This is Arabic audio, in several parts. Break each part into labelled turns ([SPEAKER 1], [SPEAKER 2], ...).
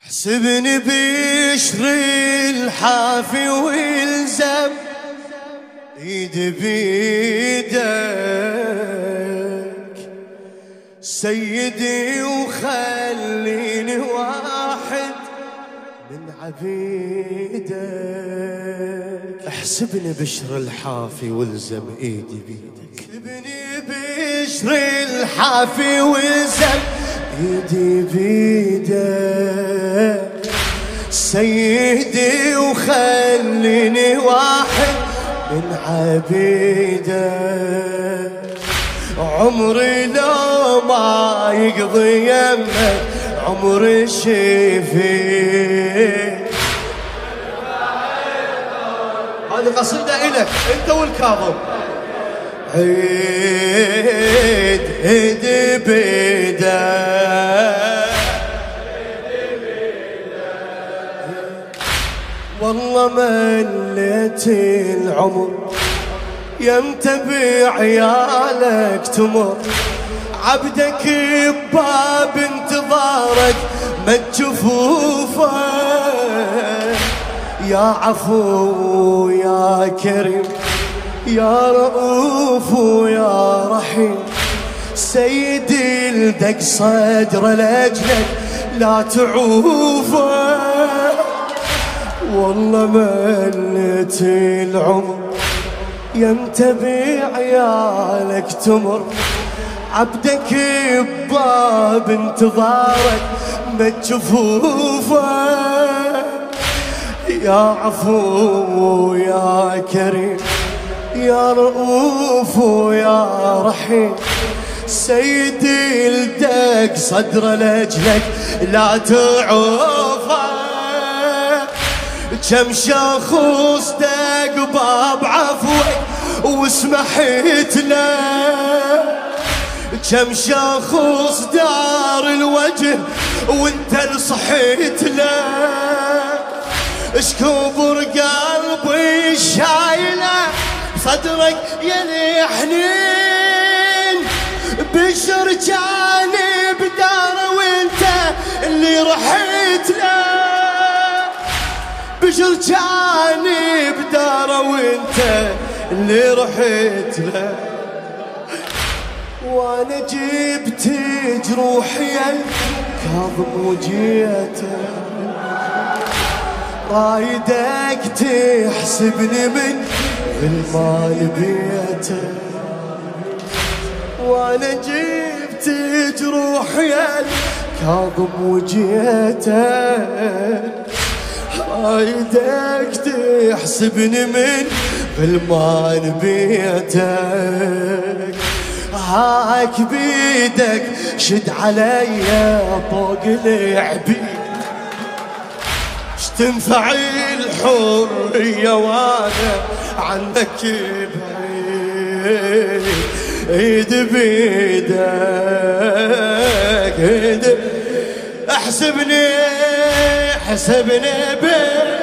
[SPEAKER 1] حسبني بشر الحافي والزم ايد بيدك. سيدي وخليني واحد من عبيدك.
[SPEAKER 2] احسبني بشر الحافي والزم ايدي بيدك.
[SPEAKER 1] حسبني بشر الحافي والزم. ايدي بيدك سيدي وخليني واحد من عبيدك عمري لو ما يقضي يمك عمري شفيت
[SPEAKER 2] هذه قصيدة إلك أنت والكاظم.
[SPEAKER 1] عيد عيد بيدك والله مليت العمر يمتى بعيالك تمر. عبدك بباب انتظارك ما تشوفوفه يا عفو يا كريم. يا رؤوف يا رحيم سيدي لدق صدر لاجلك لا تعوفه والله ملت العمر يمتى بعيالك تمر عبدك بباب انتظارك ما تشوفوفه يا عفو يا كريم. يا رؤوف يا رحيم سيدي لدك صدر لاجلك لا تعوفه. كم شخص دق باب عفوك وسمحت له. كم شخص دار الوجه وانت صحيت له. اشكبر قلبي شايله. صدرك يا حنين بشر جاني بداره وانت اللي رحت له. بشر جاني بداره وانت اللي رحت له. وأنا جبت جروحي الكاظم وجيته. رايدك تحسبني من المال بيته وأنا جبت جروحي الكاظم وجيته رايدك تحسبني من غلمان بيتك هاك بيدك شد علي فوق العبيد تنفع الحرية وأنا عنك بعيد ايد بيدك. ايد احسبني احسبني بيدك.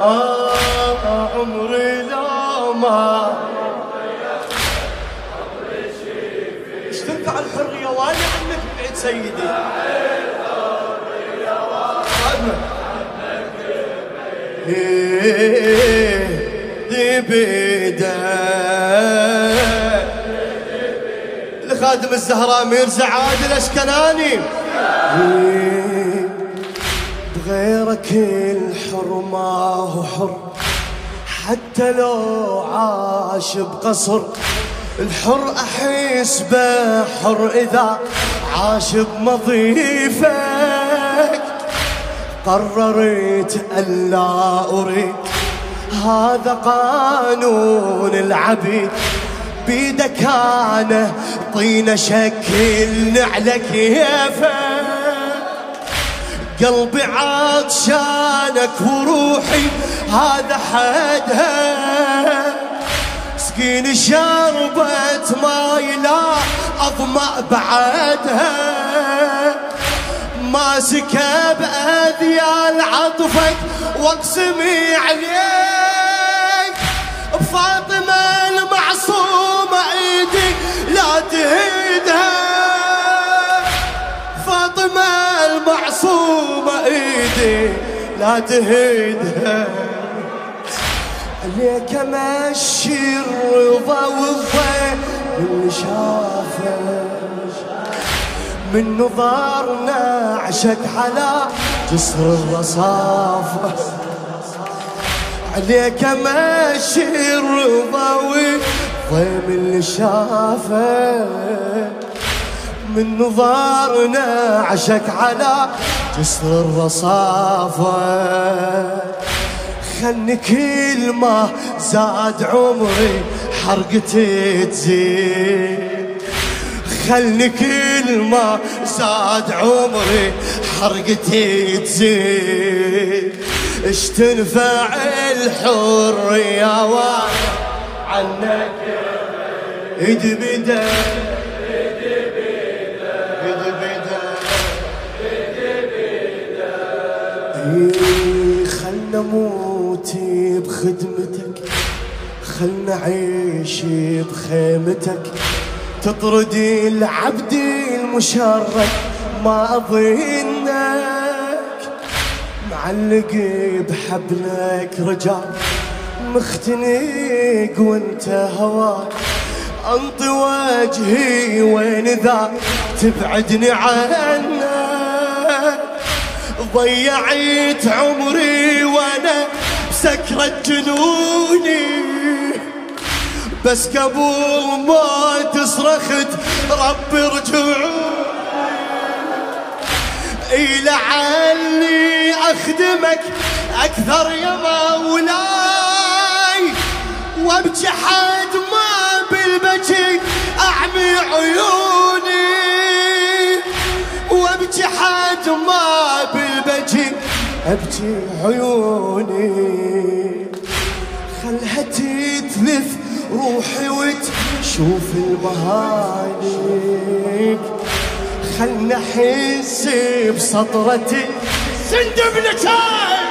[SPEAKER 1] آه عمري لو ما إيش تنفع الحرية وأنا عنك بعيد سيدي. دي بيدك لخادم الزهراء أمير سعاد الاشكناني بغيرك الحر ما هو حر. حتى لو عاش بقصر الحر أحس به حر إذا عاش بمضيفك. قررت ألا أريد هذا قانون العبيد. بيدك أنا طينه شكل على كيفك قلبي عطشانك وروحي هذا حدها سقيني شربة ماي لا أظمأ بعدها. ماسكة بأذيال عطفك واقسمي عليك. بفاطمة المعصومة إيدي لا تهيدها. فاطمة المعصومة إيدي لا تهيدها. عليك مشي الرضا والضيق اللي شافه. من نظارنا عشق على جسر الرصافة عليك ماشي الرضا والضيم اللي شافه. من نظارنا عشق على جسر الرصافة خلني كل ما زاد عمري حرقتي تزيد خلني كل ما زاد عمري حرقتي تزيد اش تنفع الحرية عنك. ايد بدا خلنا موتي بخدمتك خلنا عيشي بخيمتك. تطردي العبد المشرد ما أظنك. معلق بحبلك رجال مختنق وانت هواك أنطي وجهي وين ذا تبعدني عنك. ضيعت عمري وأنا بسكرة جنوني. بس قبل ما تصرخت ربي رجعوني إي لعلي أخدمك أكثر يا مولاي. وابكي حد ما بالبكي أعمي عيوني. وابكي حد ما بالبكي أبكي عيوني. روحي وتشوف المهانيك خلنا احس بسطرتي سندب لتاي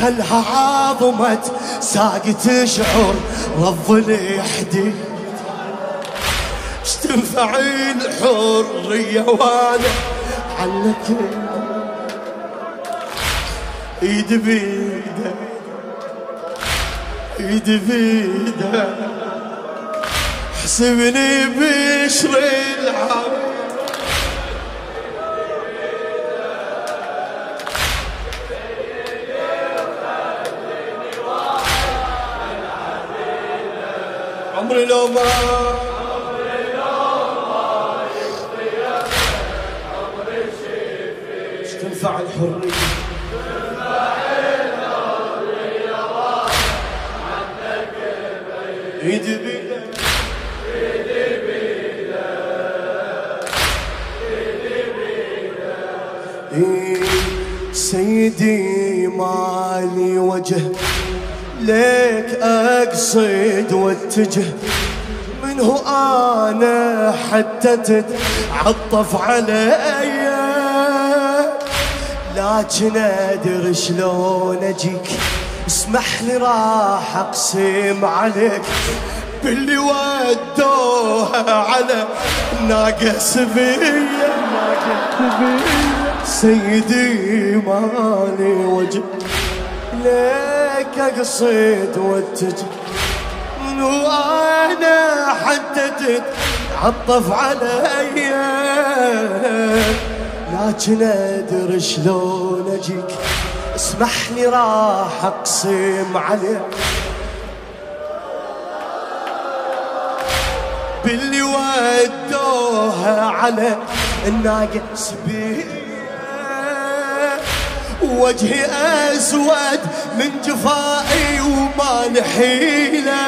[SPEAKER 1] خلها عظمت ساق تشعر رض الحديد تنفع الحرية وأنا عنك إيد بيدك ايد بيدك حسبني بشر العب عمري لو ما سيدي مالي وجه ليك أقصد واتجه. منه أنا حتى تتعطف علي. لكن أدري شلون أجيك. اسمح لي راح أقسم عليك. باللي ودوها على ناقص بيا سيدي مالي وجه ليك أقصد واتجه وأنا حتى تتعطف علي. لكن ادري شلون أجيك اسمح لي راح أقسم عليك. باللي ودوها على الناقص بيه وجهي أسود من جفائي وما لحيله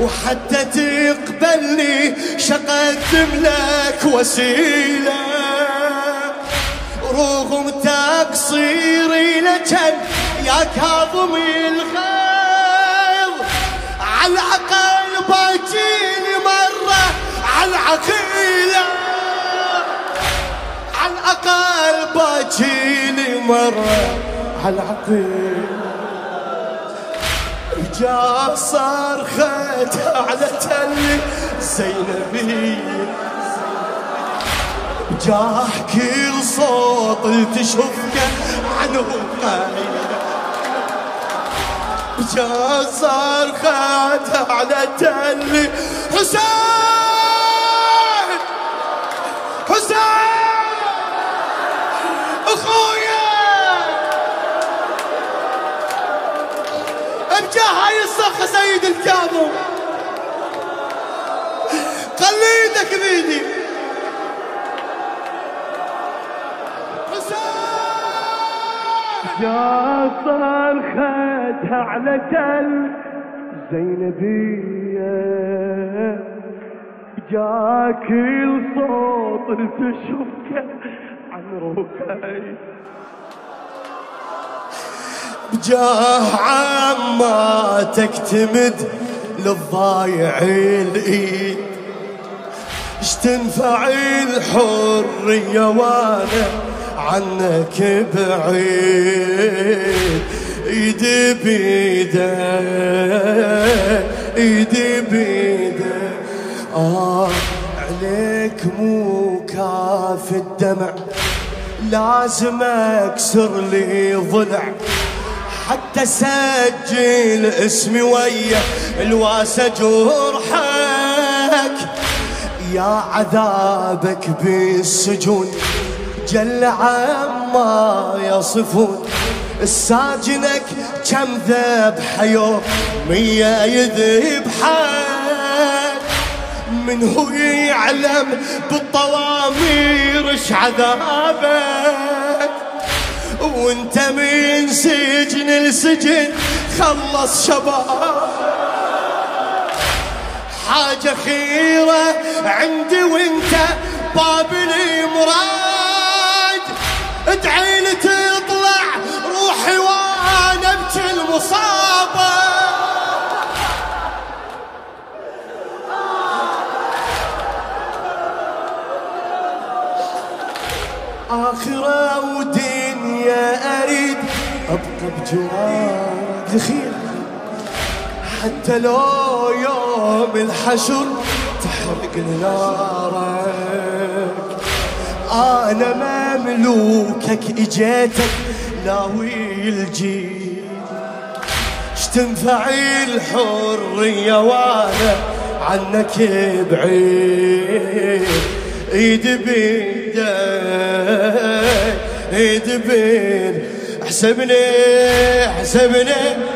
[SPEAKER 1] وحتى تقبلني شقدم لك وسيلة. رغم تقصيري لجل يا كاظم الغيظ على الأقل باجيني مرة على العقيلة. على الاقل باجيني مرة على العقيل جاء صرخت على تل زينبية جاه كل صوت تشوفك عنه قايل. جاء صرخت على تل حسين! حسين! هاي الصخة سيد الكاظم قليدك بيدي.
[SPEAKER 3] يا صرختها على تل زينبية. جاك الصوت تشوفك عن روحي.
[SPEAKER 1] بجاه عماتك تمد للضايع الإيد. اش تنفع الحرية وأنا عنك بعيد؟ ايدي بيدة ايدي بيدة. آه عليك مو كاف الدمع لازم أكسر لي ضلع. حتى سجل اسمي ويا الواسة جرحك. يا عذابك بالسجون جل عما يصفون. الساجنك كم ذبح يوم مية يذبحك من هو يعلم بالطوامير اش عذابك؟ وانت من سجن لسجن خلص شباب. حاجة خيرة عندي وانت باب ادعي بجوارك دخيل حتى لو يوم الحشر تحرق نارك. أنا مملوكك إجيتك ناوي الجيل تنفع الحرية وأنا عنك بعيد. إيد بيدك إيد بيد احسبني احسبني.